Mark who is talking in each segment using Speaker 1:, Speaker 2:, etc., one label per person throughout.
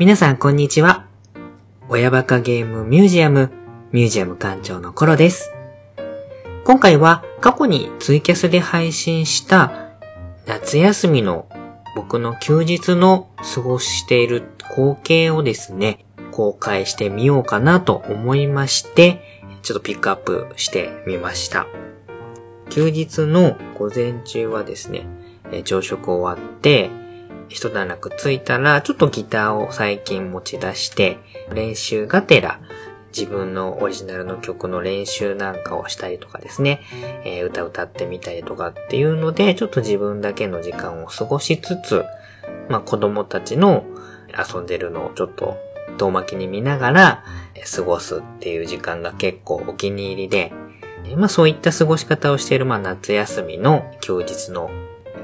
Speaker 1: 皆さんこんにちは。親バカゲームミュージアム、ミュージアム館長のコロです。今回は過去にツイキャスで配信した夏休みの僕の休日の過ごしている光景をですね、公開してみようかなと思いまして、ちょっとピックアップしてみました。休日の午前中はですね、朝食終わって、一段落ついたら、ちょっとギターを最近持ち出して、練習がてら、自分のオリジナルの曲の練習なんかをしたりとかですね、えー、歌歌ってみたりとかっていうので、ちょっと自分だけの時間を過ごしつつ、まあ子供たちの遊んでるのをちょっと遠巻きに見ながら過ごすっていう時間が結構お気に入りで、まあそういった過ごし方をしているまあ夏休みの休日の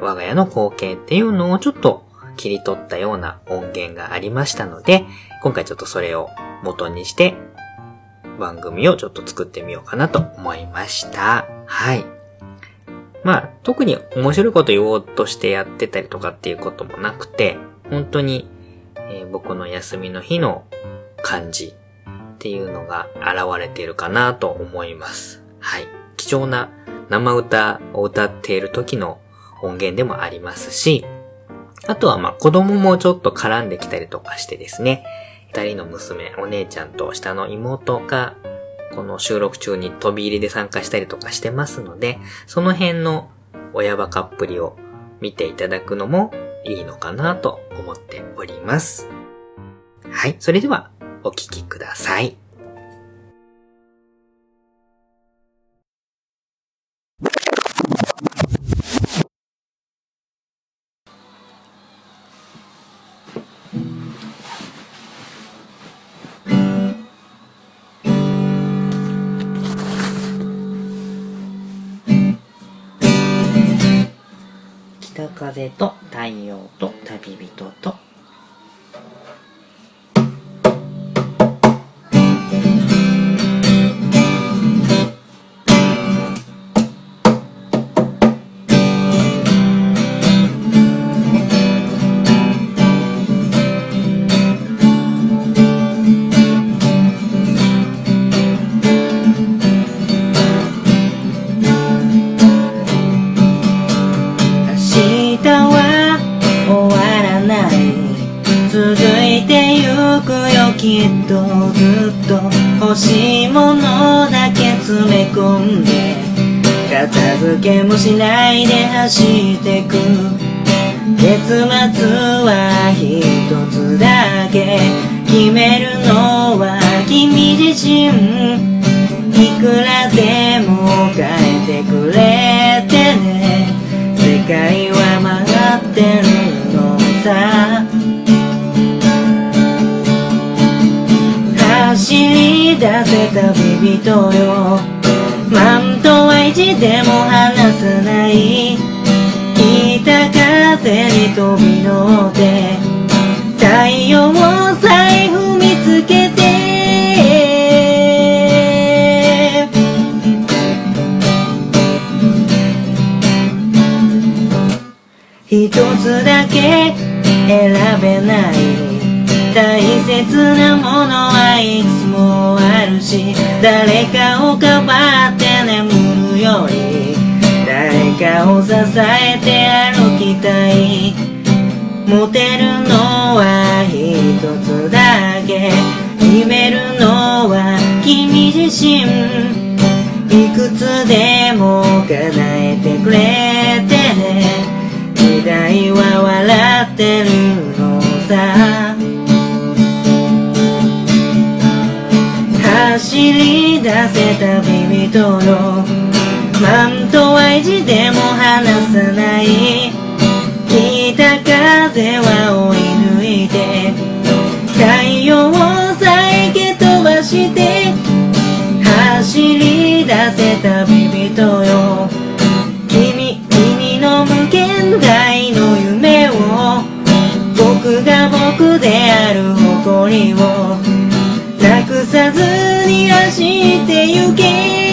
Speaker 1: 我が家の光景っていうのをちょっと切り取ったような音源がありましたので、今回ちょっとそれを元にして番組をちょっと作ってみようかなと思いました。はい。まあ、特に面白いこと言おうとしてやってたりとかっていうこともなくて、本当に、えー、僕の休みの日の感じっていうのが現れているかなと思います。はい。貴重な生歌を歌っている時の音源でもありますし、あとはまあ子供もちょっと絡んできたりとかしてですね、二人の娘、お姉ちゃんと下の妹が、この収録中に飛び入りで参加したりとかしてますので、その辺の親バカっぷりを見ていただくのもいいのかなと思っております。はい、それではお聴きください。風と太陽と旅人とないで走ってく。結末は一つだけ。決めるのは君自身。いくらでも変えてくれてね。世界は曲がってるのさ。走り出せたビ人よ。マントは意地でも離さない。北風に飛び乗って太陽を財布見つけて。一つだけ選べない。大切なものはいつもあるし誰かをかばって眠るより誰かを支えて歩きたい。持てるのは一つだけ決めるのは君自身。いくつでも叶えてくれて。時代は笑ってるのさ。走り出せたビ人のマントは意地でも離さない。北風は追い抜いて太陽さえけ飛ばして走り出せたビ人よ。君君の無限大の夢を僕が僕である誇りをくさずに走ってゆけ。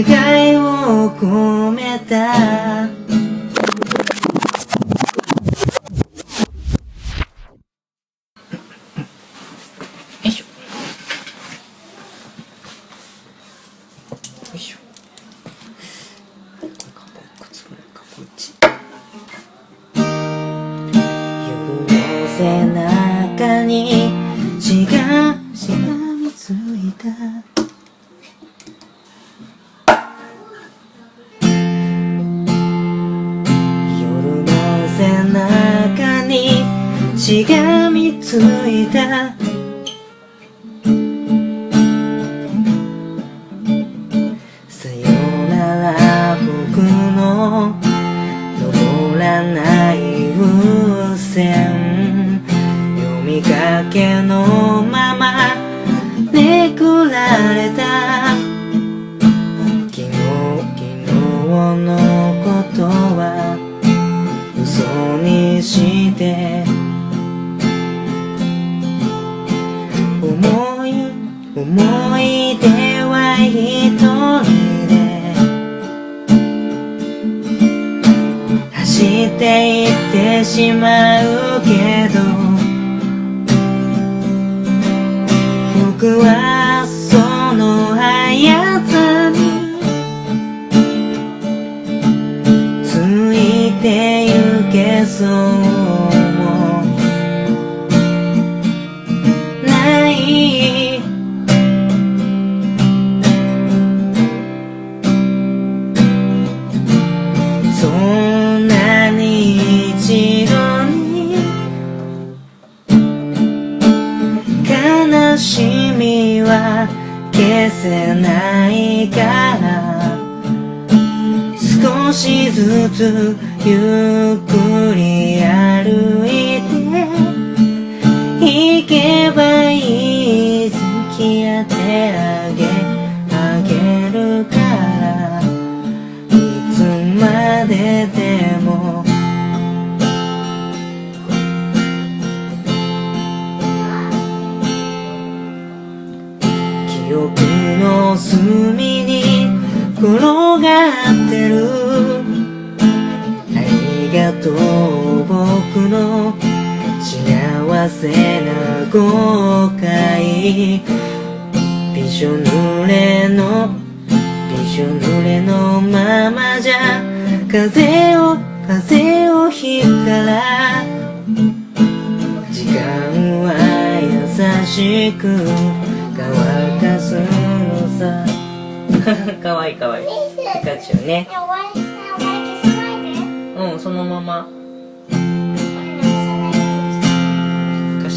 Speaker 1: 願いを込めた。
Speaker 2: ゆ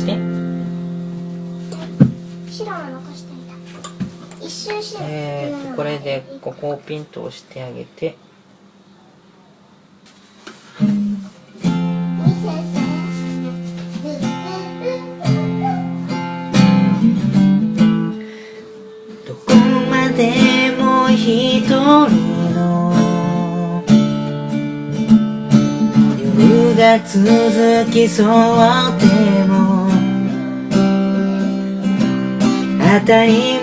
Speaker 2: して。
Speaker 3: 白は残していた。一周して
Speaker 2: えーとこれでここをピンと押してあげて。どこまでも一人の。夜が続きそうでたり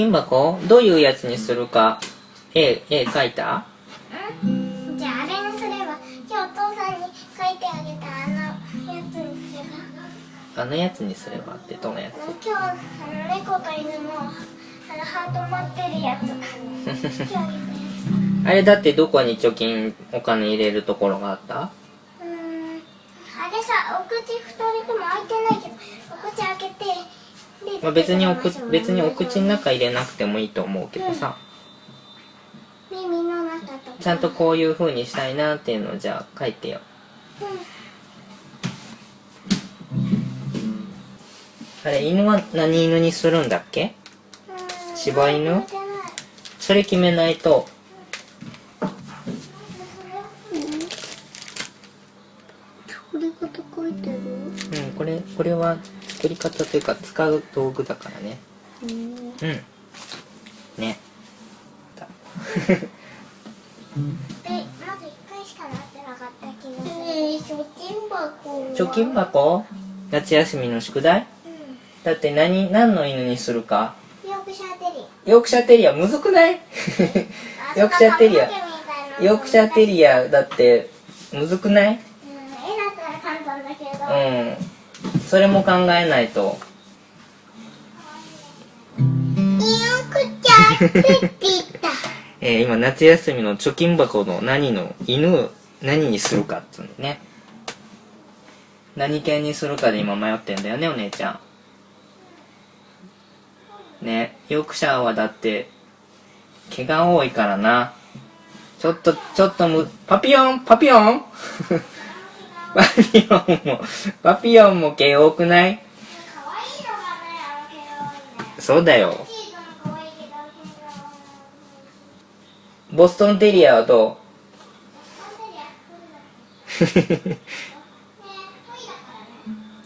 Speaker 3: 金箱？どう
Speaker 2: いうやつにするか？絵絵描いた？
Speaker 3: うんじゃああれにすれば今日お父さんに書いてあげたあのやつにすれば？
Speaker 2: あのやつにすればってどのやつ？
Speaker 3: 今日あの猫と犬のあのハート待ってるやつ。あ
Speaker 2: れだってどこに貯金お金入れるところがあった？
Speaker 3: つうーん。あれさお口二人とも開いてないけどお口開けてで
Speaker 2: まあ、別にお別にお口の中入れなくてもいいと思うけどさ。
Speaker 3: 耳の中とか。
Speaker 2: ちゃんとこういう風にしたいなっていうのをじゃあ書いてよ。あれ犬は何犬にするんだっけ？
Speaker 3: うん
Speaker 2: 柴犬？それ決めないと。
Speaker 3: 作り方書いてる？
Speaker 2: うんこれこれは作り方というか使う道具だからね。
Speaker 3: うん。
Speaker 2: うん。ねだ
Speaker 3: でまず一回しかなってなかった気がする。えー、貯金箱？
Speaker 2: 貯金箱夏休みの宿題？
Speaker 3: う
Speaker 2: だって何何の犬にするか？
Speaker 3: んヨークシャーテリー。
Speaker 2: ヨークシャーテリア？むずくない？ヨークシャーテリア。ヨークシャーテ
Speaker 3: ア
Speaker 2: リアだってむずくない？
Speaker 3: うん。絵だったら簡単だけど。
Speaker 2: うんそれも考えないと。えー今夏休みの貯金箱の何の犬何にするかっつうんでね。何犬にするかで今迷ってんだよねお姉ちゃん。ねヨークシャーはだって毛が多いからな。ちょっとちょっとむパピヨンパピヨン パピヨンもパピヨンも毛多くない？そうだよ。ボストンテリアはど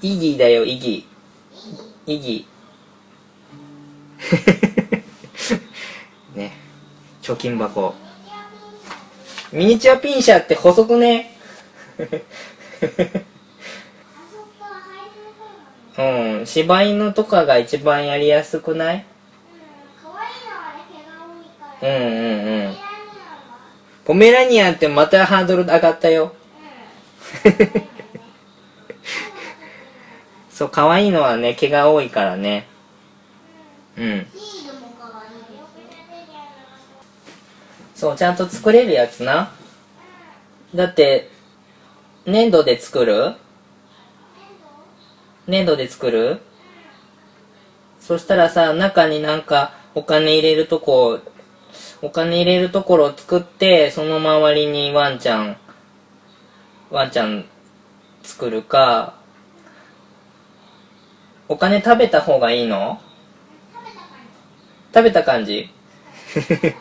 Speaker 2: う？
Speaker 3: イ
Speaker 2: ギーだよ、イギー。イギー。ね。貯金箱。ミニチュアピンシャーって細くね？うん。柴犬とかが一番やりやすくない？
Speaker 3: うん可愛いのはね毛が多いから
Speaker 2: うんうんうん。ポメラニアンってまたハードル上がったよ。う んそう、可愛いのはね、毛が多いからね。うん。そう、ちゃんと作れるやつな。だって、粘土で作る？粘土。で作る？そしたらさ、中になんかお金入れるとこ、お金入れるところを作って、その周りにワンちゃん、ワンちゃん作るか、お金食べた方がいいの？食べた感じ。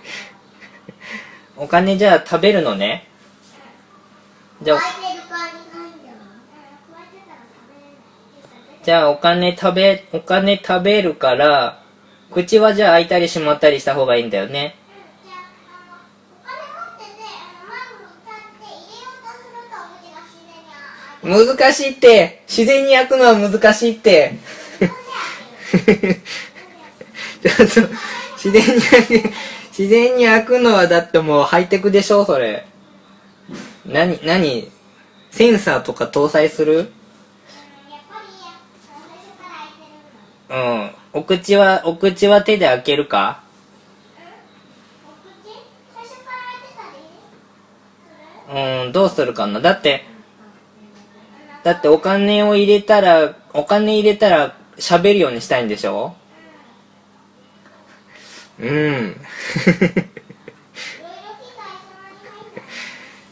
Speaker 2: お金じゃあ食べるのね。じゃあ、
Speaker 3: 加えてる感じないんだよ加えてたら食べれない
Speaker 2: じゃあお金食べ、お金食べるから、口はじゃあ開いたり閉まったりした方がいいんだよね。難しいって自然に開くのは難しいって ちょっと、自然に開く、自然に開くのはだってもうハイテクでしょそれ。何、何？センサーとか搭載する？
Speaker 3: うん。
Speaker 2: お口は、お口は手で開けるか？うん、どうするかな？だって、だってお金を入れたら、お金入れたら喋るようにしたいんでしょ？うん。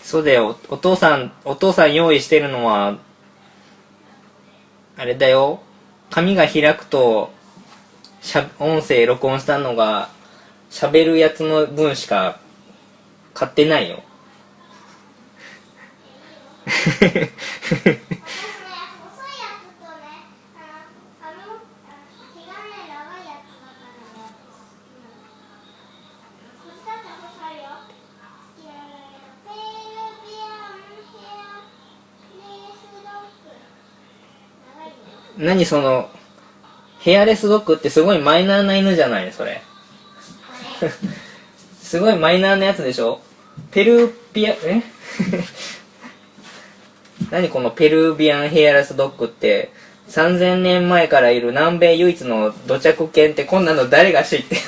Speaker 3: そ
Speaker 2: うだよ。お父さん、お父さん用意してるのは、あれだよ。紙が開くと、しゃ、音声録音したのが、喋るやつの分しか買ってないよ。
Speaker 3: 私ね、細いやつとね、あの、あの、毛がね、長いやつだからね、こっちだって細いよ。好きなんだけど、ペルビアンヘアレースドッグ。長いね。
Speaker 2: 何その、ヘアレスドッグってすごいマイナーな犬じゃないそれ。すごいマイナーなやつでしょ？ペルービア、え？何このペルービアンヘアレスドッグって、3000年前からいる南米唯一の土着犬ってこんなの誰が知ってる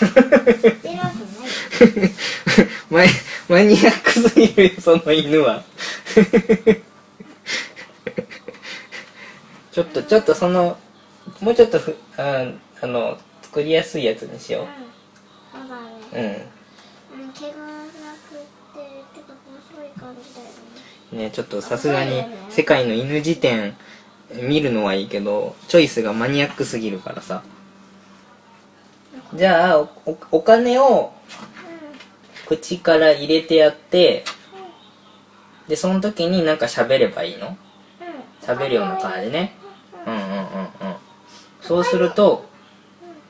Speaker 2: マニアックすぎるよ、その犬は。ちょっと、ちょっとその、もうちょっとふ、ああの、作りやすいやつにしよ
Speaker 3: そうだ
Speaker 2: う。
Speaker 3: ね。
Speaker 2: うん。
Speaker 3: うん、毛がなくて、てか細い感じだよね。
Speaker 2: ねちょっとさすがに世界の犬辞典見るのはいいけどチョイスがマニアックすぎるからさじゃあおおお金を口から入れてやってでその時になんか喋ればいいの？
Speaker 3: うん。うん。
Speaker 2: 喋るような感じねうんうんうんうん。そうすると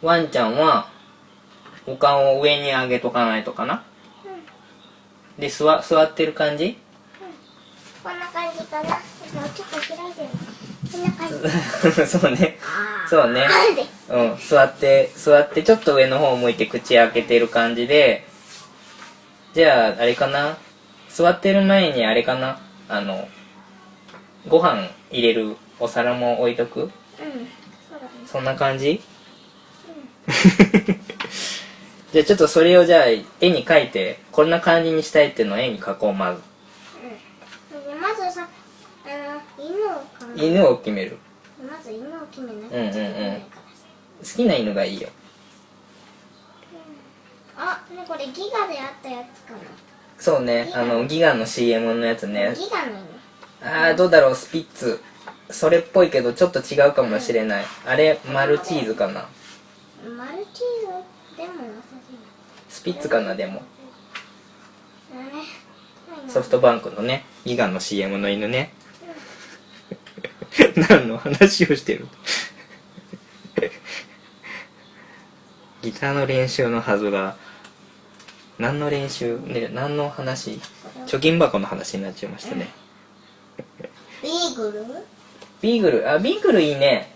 Speaker 2: ワンちゃんはお顔を上に上げとかないとかな。で座座ってる感じ？
Speaker 3: こんな感じかな。ちょっと開いてる。こんな感じ。
Speaker 2: そうね。
Speaker 3: あ
Speaker 2: そうね。うん、座って、座って、ちょっと上の方を向いて口開けてる感じで、じゃあ、あれかな？座ってる前にあれかな？あの、ご飯入れるお皿も置いとく？
Speaker 3: うん。そうだね。
Speaker 2: そんな感じ？じゃあちょっとそれをじゃあ絵に描いて、こんな感じにしたいっていうのを絵に描こう、まず。
Speaker 3: うん。まずさ、あの、犬を。
Speaker 2: 犬を決める。
Speaker 3: まず犬を決めなきゃいけないから
Speaker 2: 好きな犬がいいよ。
Speaker 3: あ、ね、これギガであったやつかな。
Speaker 2: そうね、あの、ギガの CM のやつね。
Speaker 3: ギガの犬。
Speaker 2: あーどうだろう？スピッツそれっぽいけどちょっと違うかもしれない。あれマルチーズかな？
Speaker 3: マルチーズでもなさそう。
Speaker 2: スピッツかなでも。ソフトバンクのねギガの CM の犬ね。何の話をしてる？ギターの練習のはずが何の練習？ね何の話？貯金箱の話になっちゃいましたね。
Speaker 3: ビーグル？
Speaker 2: ビーグル。あビーグルいいね。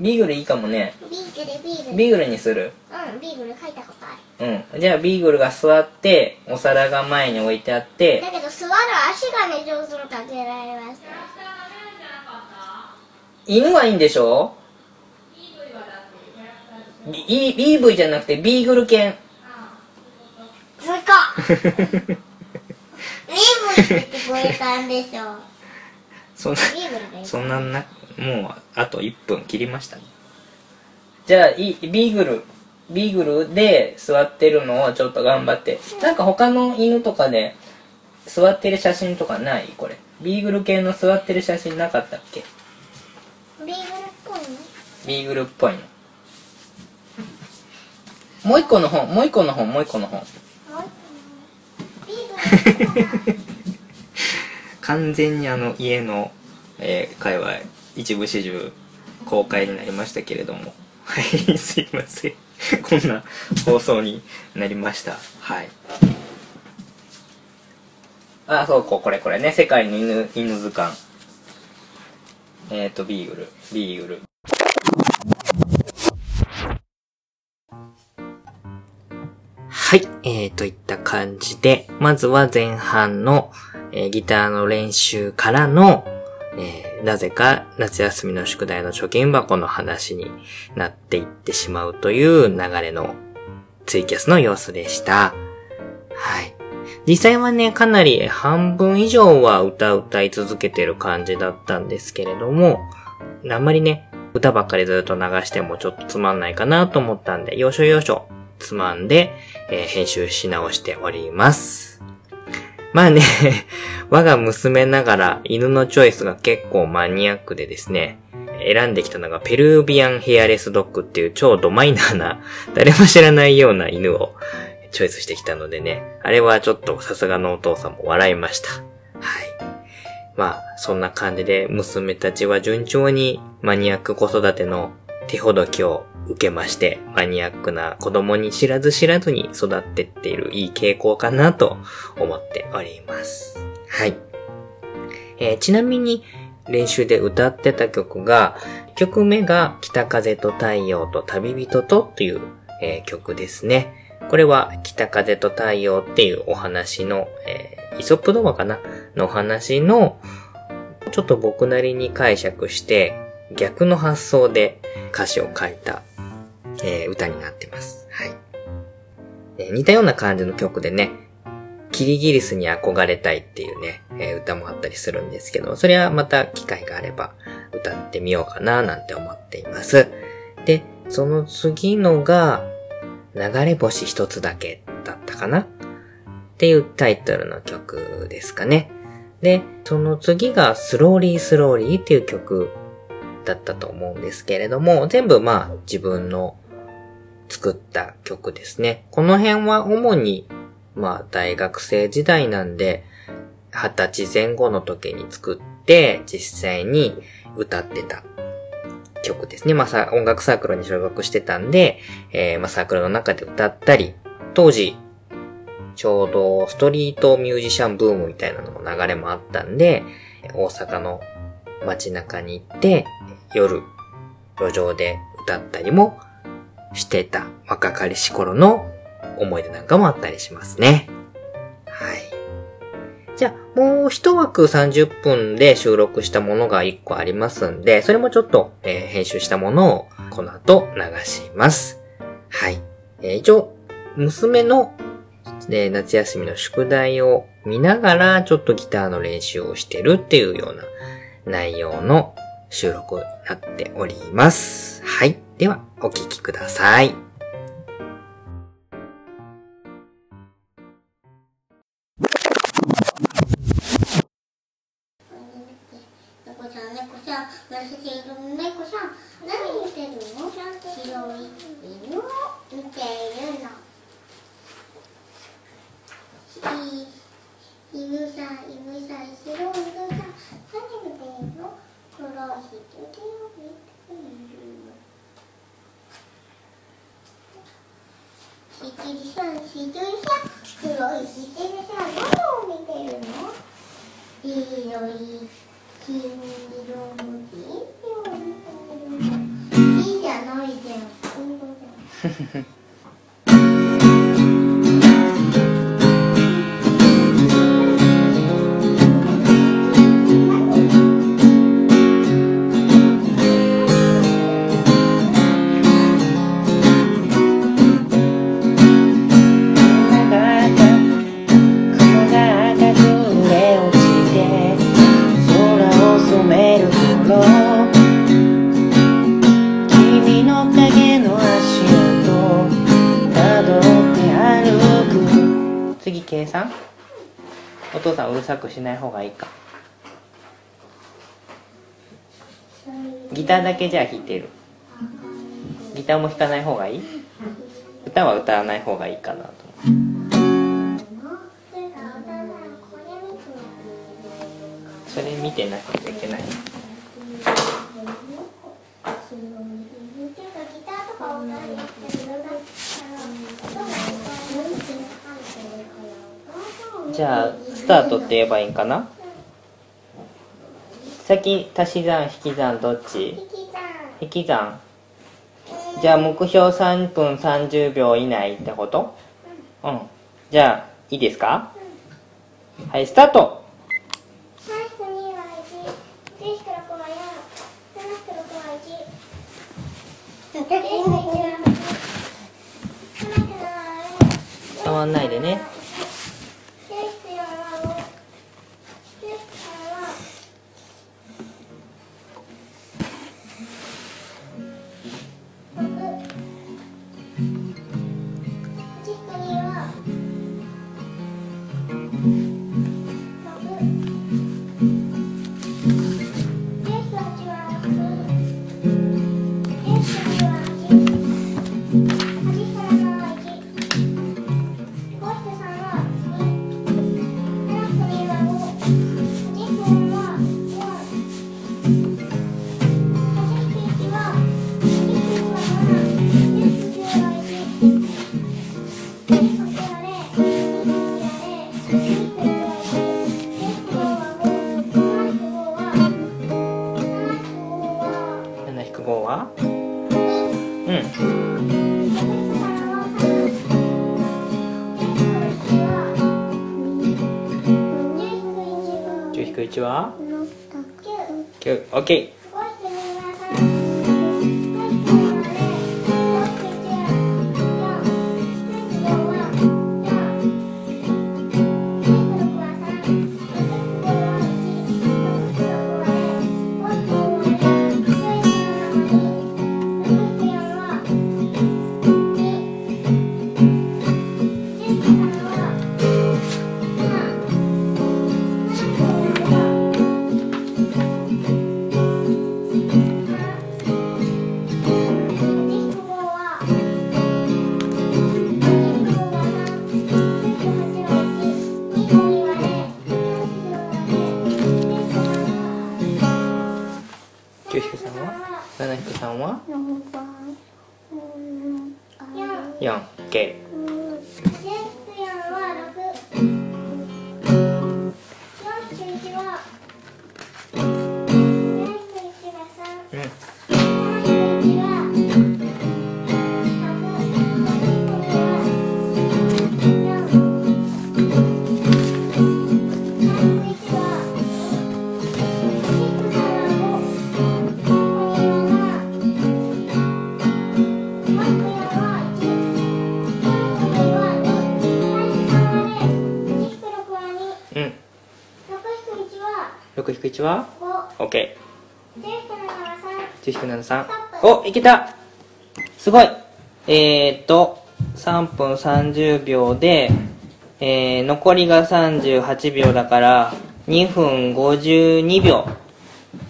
Speaker 2: ビーグルいいかもね。
Speaker 3: ビーグルビーグル。
Speaker 2: ビーグルにする？
Speaker 3: うんビーグル書いたことある。
Speaker 2: うん。じゃあビーグルが座ってお皿が前に置いてあって。
Speaker 3: だけど座る足がね上手にかけられました
Speaker 2: 犬はいいんでしょ？ビ BV じゃなくてビーグル犬。
Speaker 3: それかビーグルって聞こえたんでしょ
Speaker 2: そんなそんななもうあと1分切りましたね。じゃあいビーグルビーグルで座ってるのをちょっと頑張って。なんか他の犬とかで座ってる写真とかない？これ。ビーグル系の座ってる写真なかったっけ？
Speaker 3: ビーグルっぽいの？
Speaker 2: ビーグルっぽいの。もう一個の本もう一個の本もう一個の本。
Speaker 3: ビーグル
Speaker 2: 完全にあの家の、えー、界隈一部始終公開になりましたけれども。はい すいません。こんな放送になりました。はい。あそうこうこれこれね。世界の犬犬図鑑。えっ、ー、とビーグル。ビーグル。はい、えー、といった感じで、まずは前半の、えーギターの練習からの、えーなぜか夏休みの宿題の貯金箱の話になっていってしまうという流れのツイキャスの様子でした。はい。実際はね、かなり半分以上は歌歌い続けてる感じだったんですけれども、あんまりね、歌ばっかりずっと流してもちょっとつまんないかなと思ったんで、要所要所つまんで、えー編集し直しております。まあね、我が娘ながら犬のチョイスが結構マニアックでですね、選んできたのがペルービアンヘアレスドッグっていう超ドマイナーな、誰も知らないような犬をチョイスしてきたのでね、あれはちょっとさすがのお父さんも笑いました。はい。まあ、そんな感じで娘たちは順調にマニアック子育ての手ほどきを受けまして、マニアックな子供に知らず知らずに育ってっているいい傾向かなと思っております。はい。えーちなみに練習で歌ってた曲が、曲目が北風と太陽と旅人とっていう、えー曲ですね。これは北風と太陽っていうお話の、えーイソップ童話かな？のお話の、ちょっと僕なりに解釈して、逆の発想で歌詞を書いた、えー歌になってます。はい。えー似たような感じの曲でね、キリギリスに憧れたいっていうね、えー歌もあったりするんですけど、それはまた機会があれば歌ってみようかななんて思っています。で、その次のが、流れ星一つだけだったかな？っていうタイトルの曲ですかね。で、その次がスローリースローリーっていう曲だったと思うんですけれども、全部まあ自分の作った曲ですね。この辺は主にまあ大学生時代なんで、二十歳前後の時に作って実際に歌ってた曲ですね。まあ、音楽サークルに所属してたんで、えーまあサークルの中で歌ったり、当時、ちょうどストリートミュージシャンブームみたいなのも流れもあったんで、大阪の街中に行って、夜、路上で歌ったりもしてた若かりし頃の思い出なんかもあったりしますね。はい。じゃあ、もう一枠30分で収録したものが1個ありますんで、それもちょっと、えー編集したものをこの後流します。はい。えー一応、娘の、えー夏休みの宿題を見ながら、ちょっとギターの練習をしてるっていうような内容の収録になっております。はい。では、お聴きください。
Speaker 3: 犬さん、犬さん、白い犬さん。日付を見ている。
Speaker 1: 黒いを見てるの黄色い金色の色を見てるの。じゃないん。じゃん。
Speaker 3: しない方がいいか。ギターだけじゃあ弾いてる。ギターも弾かない方がいい？歌は歌わない方がいいかなと。思うそれ見てなくちゃいけない。
Speaker 2: ギ
Speaker 3: ターとか音楽やってるのがじゃあスタートって言えばいいんかな？先足し算引き算どっち？引き算。じゃあ目標3分30秒以内ってこと？うん。じゃあいいですか？はいスタート。触んないでねちは。六。九。要给6-1は OK 10-7-3おいけた。すごい。えー、っと3分30秒で、えー、残りが38秒だから2分52秒。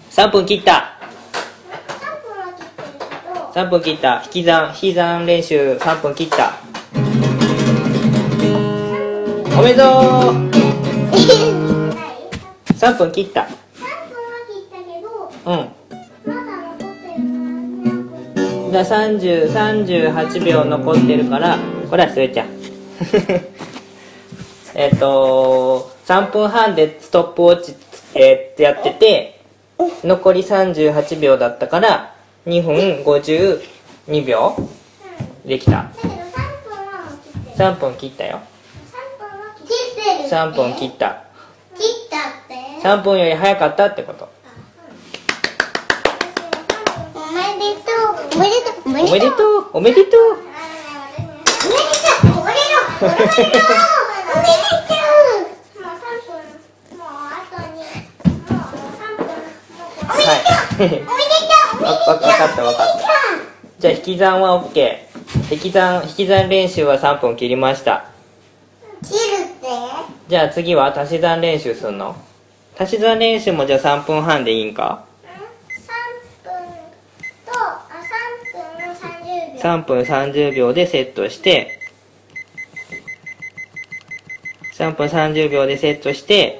Speaker 3: 3分切った。3分切った。引き算引き算練習3分切った。おめでとう。3分切ったうんじゃあ3038秒残ってるからこ
Speaker 1: ほら、すーちゃん。えっと、3分半でストップウォッチ、えー、やってて、残り38秒だったから、2分52秒できた。
Speaker 3: だけど3分切ってる
Speaker 1: 3分切ったよ。
Speaker 3: 3分は切ってるって
Speaker 1: 3分切った。
Speaker 3: 切ったって
Speaker 1: 3分より早かったってこと。
Speaker 3: おめでとうおめでとうおめ
Speaker 1: でとうおめでとう
Speaker 3: おめでとうおめでとうおめでとうもう3分もうあとにもう3分もうおめで
Speaker 1: はい。
Speaker 3: とうおめでとう
Speaker 1: わかったわかった。じゃあ引き算は OK。引き算、引き算練習は3分切りました。
Speaker 3: 切るって？
Speaker 1: じゃあ次は足し算練習すんの？足し算練習もじゃあ3分半でいいんか
Speaker 3: 3分とあ3分30秒
Speaker 1: でセットして、3分30秒でセットして、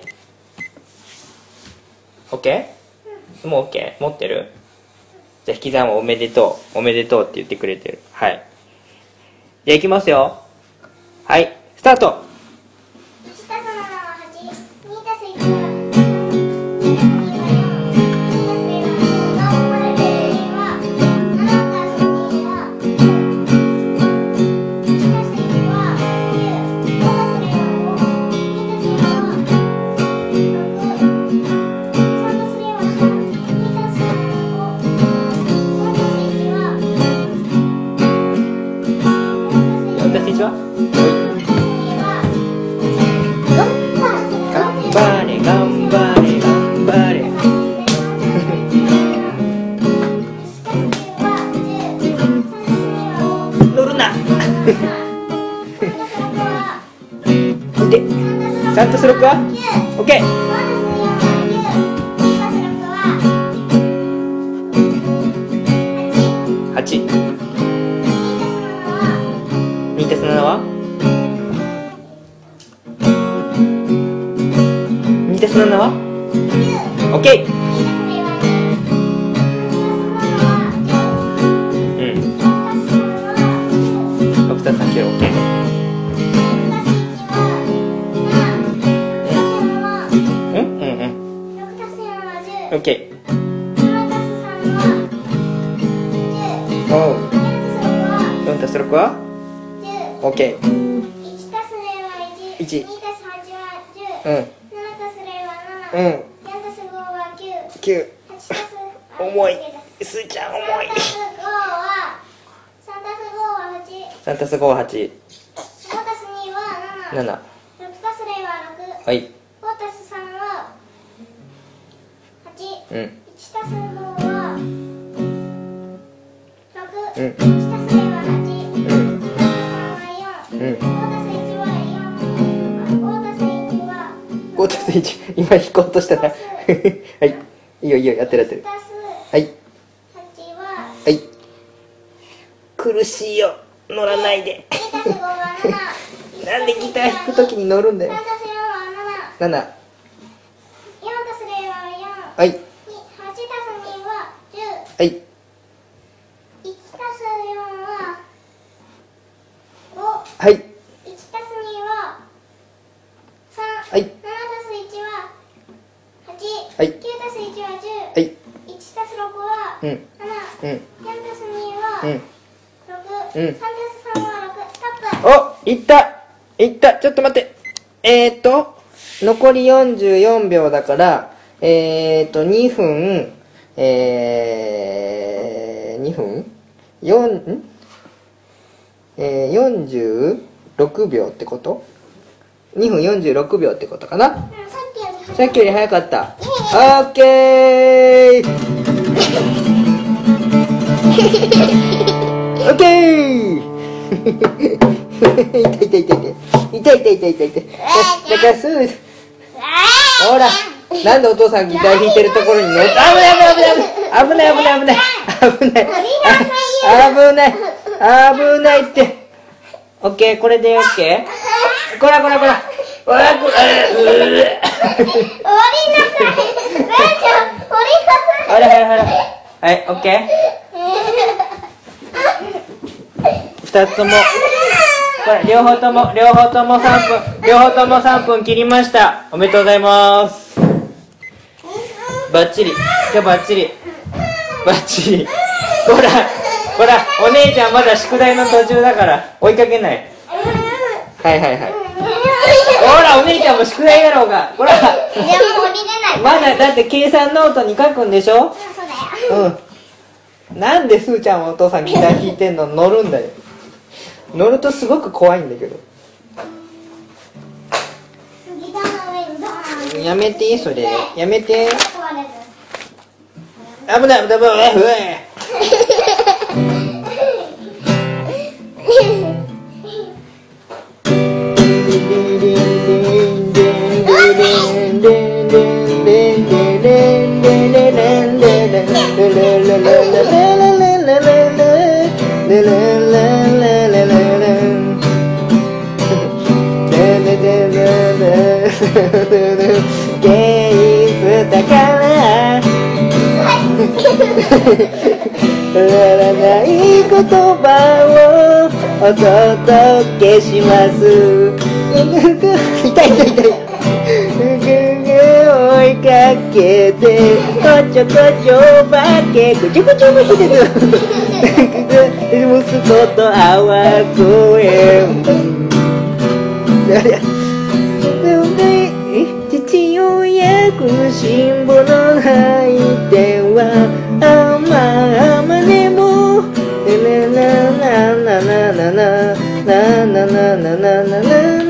Speaker 1: OK? もう OK? 持ってる？じゃあ引き算はおめでとう。おめでとうって言ってくれてる。はい。じゃあ行きますよ。はい。スタート ಹೆಸರುಕ್ಕ うん。
Speaker 3: 1たす5は6、
Speaker 1: うん
Speaker 3: 1たす0は8、
Speaker 1: うん。
Speaker 3: 1たす3は4、
Speaker 1: うん。
Speaker 3: 5たす1は4、5たす1は
Speaker 1: 5たす1。今引こうとしたら。はい。いいよいいよ、やってるやってる。はい。
Speaker 3: 8は
Speaker 1: はい。苦しいよ。乗らないで。
Speaker 3: 2たす5は7
Speaker 1: なんでギター弾くときに乗るんだ
Speaker 3: 3
Speaker 1: よ
Speaker 3: た。す4は
Speaker 1: 7。
Speaker 3: 7 4たす0は4
Speaker 1: はい。
Speaker 3: 8たす2は10
Speaker 1: はい。
Speaker 3: 1たす4は5
Speaker 1: はい。
Speaker 3: 1たす2は3
Speaker 1: はい。
Speaker 3: 7たす1は8
Speaker 1: はい。
Speaker 3: 9たす1は10
Speaker 1: はい。
Speaker 3: 1たす6は
Speaker 1: うん。
Speaker 3: 7
Speaker 1: うん。
Speaker 3: 4たす2は
Speaker 1: うん。
Speaker 3: 6
Speaker 1: うん。
Speaker 3: 3たす3は6ストップ。
Speaker 1: おいった。いった。ちょっと待って。えーっと、残り44秒だから、えーっと、2分、えー、2分 ?4、ん？えー、46秒ってこと ?2 分46秒ってことかな？
Speaker 3: うん
Speaker 1: さっきより早かった。オッケー！オッケー！痛い痛い痛い痛い。痛い痛い痛い痛い痛い。痛いだからすぐほらなんでお父さんギター弾いてるところに乗って危ない危ない危ない危ない危ない危ない。危ない。危ない。危ないって。オッケーこれでオッケーこらこらこら。こらこら
Speaker 3: 終わりなさい。ばあちゃん終わりなさい
Speaker 1: ほらほらほらはいオッケー二つとも。これ両方とも両方とも3分。両方とも3分切りました。おめでとうございますバッチリ。今日バッチリ。バッチリ。ほらほらお姉ちゃんまだ宿題の途中だから追いかけない。はいはいはい。ほらお姉ちゃんも宿題だろうが。ほら。
Speaker 3: でも降りれない。
Speaker 1: まだだって計算ノートに書くんでしょ？
Speaker 3: そうだよ。
Speaker 1: うん。なんですーちゃんはお父さんギター弾いてんの？乗るんだよ。乗るとすごく怖いんだけど。やめてそれ。やめて apa enggak? ららない言葉をお届けします痛い痛い痛い追いかけてこちょこちょばけこちょこちょばけて息子とあわこえ父親くしんぼの泣いてはあまあまねもなななななななななななななな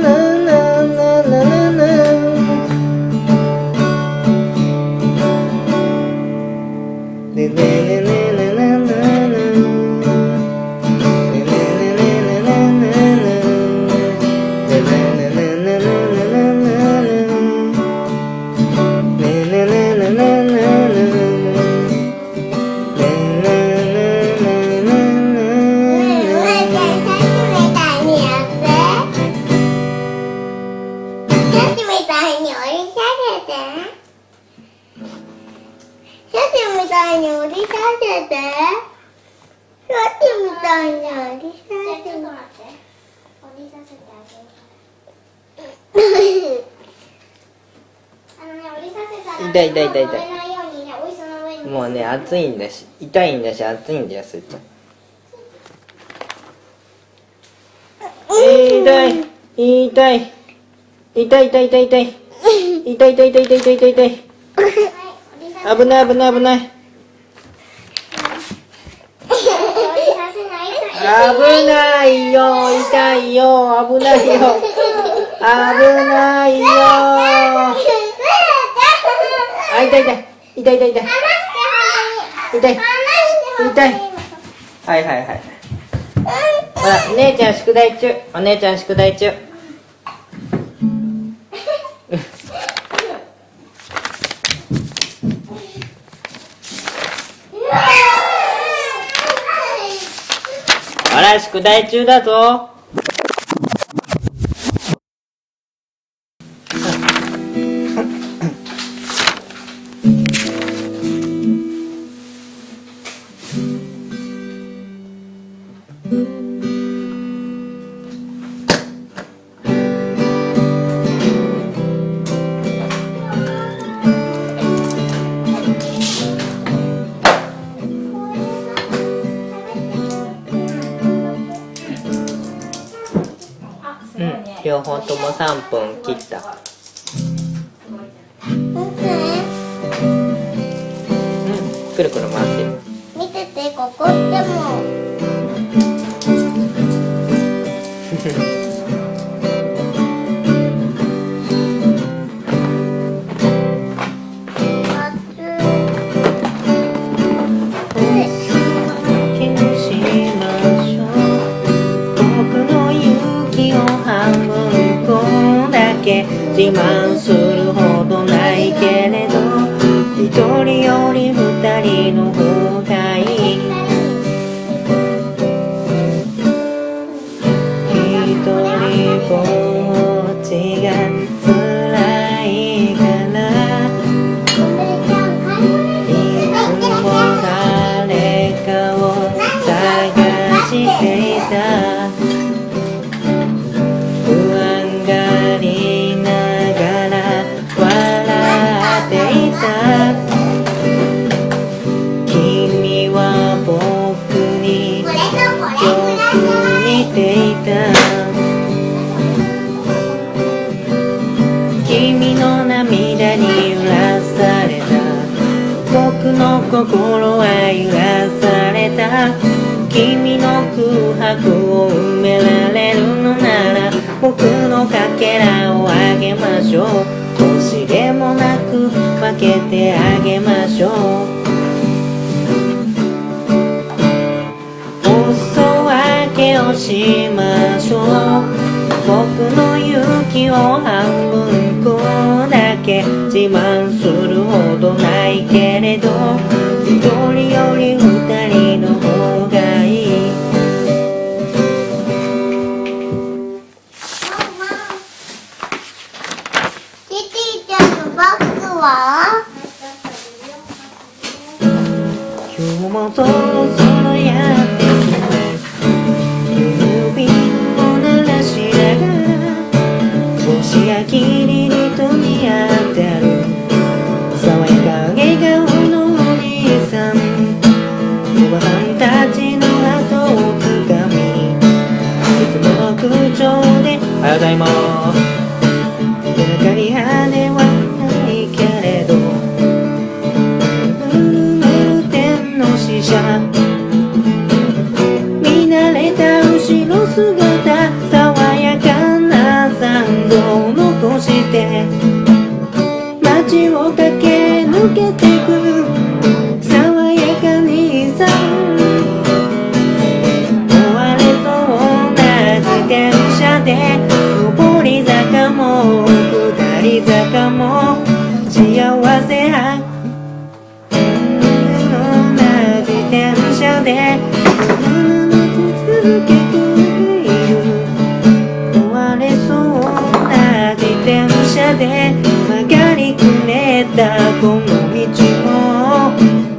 Speaker 1: 痛い痛い痛い痛い。もうね暑いんだし痛いんだし暑いんだよすーちゃん。痛い痛い。痛い。痛い痛い痛い痛い。痛い痛い痛い痛い痛い痛い。危ない危ない危ない。危ないよ痛いよ危ないよ。危ないよあ痛い痛い。痛い痛い痛い。痛い。痛い。はいはいはい。ほら姉ちゃん宿題中。お姉ちゃん宿題中。ほら宿題中だぞ。うん両方とも3分切った。うん。くるくる回って。る
Speaker 3: 見ててここ。っても
Speaker 1: 勇気を半分こだけ自慢するほどないけれど曲がりくねったこの道も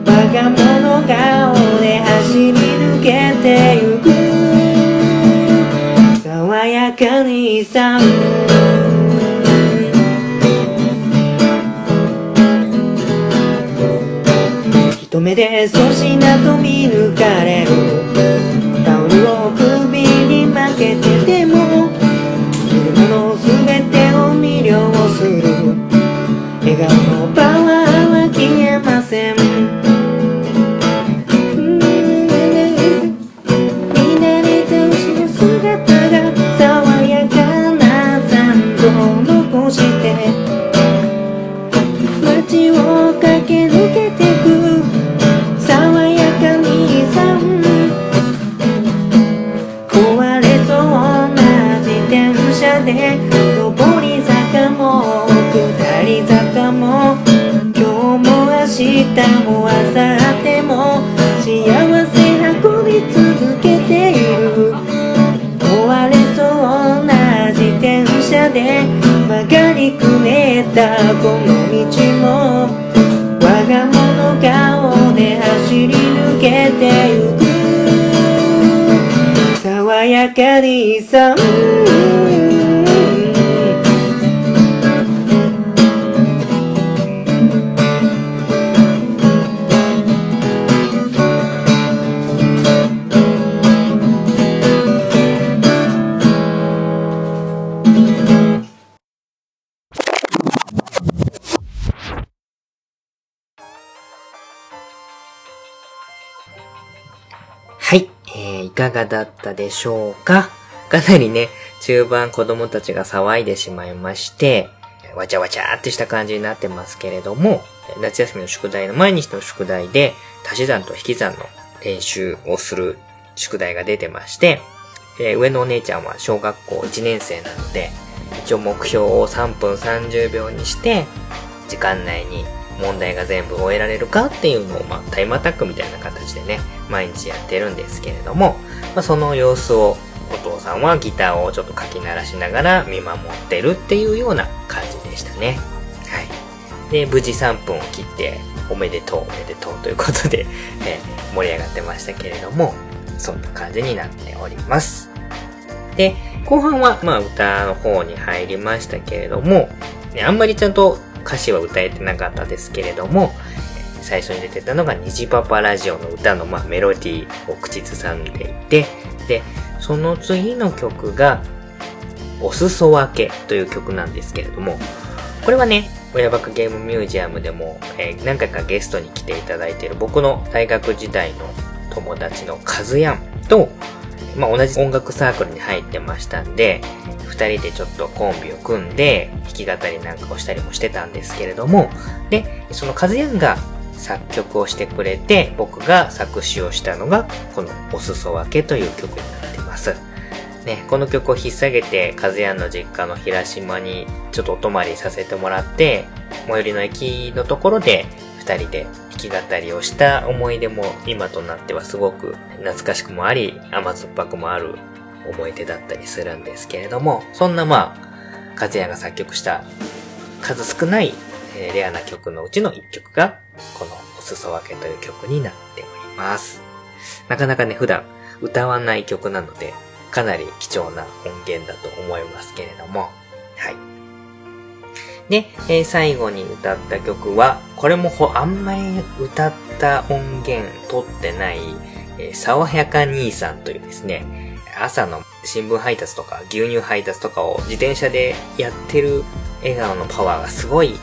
Speaker 1: 我が物顔で走り抜けてゆく。爽やかにさ一目で粗品と見抜かれる。で曲がりくねったこの道も我が物顔で走り抜けてゆく。爽やかにさ
Speaker 2: はい、かがだったでしょうか？かなりね、中盤子供たちが騒いでしまいまして、わちゃわちゃーってした感じになってますけれども、夏休みの宿題の毎日の宿題で、足し算と引き算の練習をする宿題が出てまして、えー上のお姉ちゃんは小学校1年生なので、一応目標を3分30秒にして、時間内に問題が全部終えられるかっていうのを、まあ、タイムアタックみたいな形でね、毎日やってるんですけれども、まあ、その様子をお父さんはギターをちょっとかき鳴らしながら見守ってるっていうような感じでしたね。はい。で、無事3分を切って、おめでとう、おめでとうということで、えー盛り上がってましたけれども、そんな感じになっております。で、後半は、まあ、歌の方に入りましたけれども、ね、あんまりちゃんと歌詞は歌えてなかったですけれども、最初に出てたのが虹パパラジオの歌の、まあ、メロディーを口ずさんでいて、で、その次の曲が、お裾分けという曲なんですけれども、これはね、親バカゲームミュージアムでも、えー何回かゲストに来ていただいている僕の大学時代の友達のカズヤンと、まあ、同じ音楽サークルに入ってましたんで、二人でちょっとコンビを組んで、弾き語りなんかをしたりもしてたんですけれども、で、そのカズヤンが作曲をしてくれて、僕が作詞をしたのが、このお裾分けという曲になってます。ね、この曲を引っ提げて、カズヤンの実家の平島にちょっとお泊まりさせてもらって、最寄りの駅のところで二人で弾き語りをした思い出も今となってはすごく懐かしくもあり、甘酸っぱくもある思い出だったりするんですけれども、そんなまあ、カズヤンが作曲した数少ない、えレアな曲のうちの一曲が、このお裾分けという曲になっております。なかなかね、普段歌わない曲なので、かなり貴重な音源だと思いますけれども、で、えー最後に歌った曲は、これもあんまり歌った音源取ってない、えー爽やか兄さんというですね、朝の新聞配達とか牛乳配達とかを自転車でやってる笑顔のパワーがすごい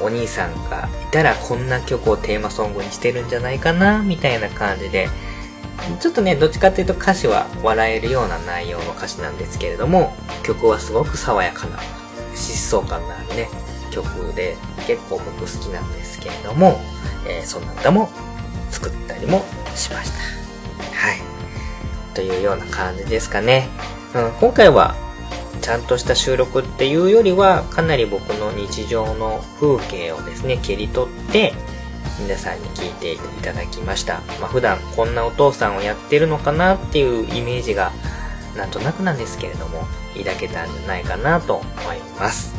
Speaker 2: お兄さんがいたらこんな曲をテーマソングにしてるんじゃないかな、みたいな感じで、ちょっとね、どっちかっていうと歌詞は笑えるような内容の歌詞なんですけれども、曲はすごく爽やかな、疾走感のあるね、曲で結構僕好きなんですけれども、えーそんな歌も作ったりもしました。はい。というような感じですかね。うん、今回はちゃんとした収録っていうよりは、かなり僕の日常の風景をですね、切り取って、皆さんに聞いていただきました。まあ、普段こんなお父さんをやってるのかなっていうイメージが、なんとなくなんですけれども、抱けたんじゃないかなと思います。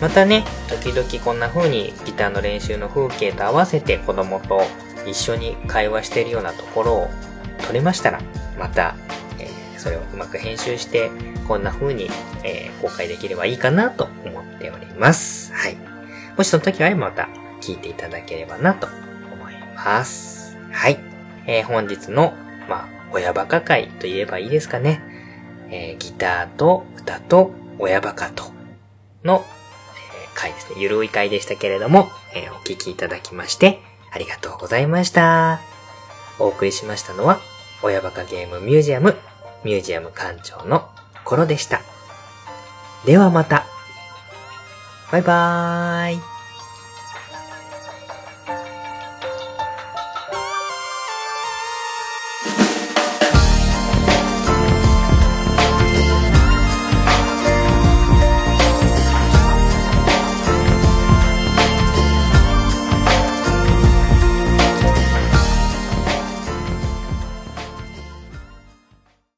Speaker 2: またね、時々こんな風にギターの練習の風景と合わせて子供と一緒に会話してるようなところを撮れましたら、また、えーそれをうまく編集して、こんな風に、えー公開できればいいかなと思っております。はい。もしその時はまた聞いていただければなと思います。はい。えー本日の、まあ、親バカ会と言えばいいですかね。えーギターと歌と親バカとの、えー回ですね。ゆるい回でしたけれども、えーお聞きいただきまして、ありがとうございました。お送りしましたのは、親バカゲームミュージアム、ミュージアム館長のコロでした。ではまた。バイバーイ。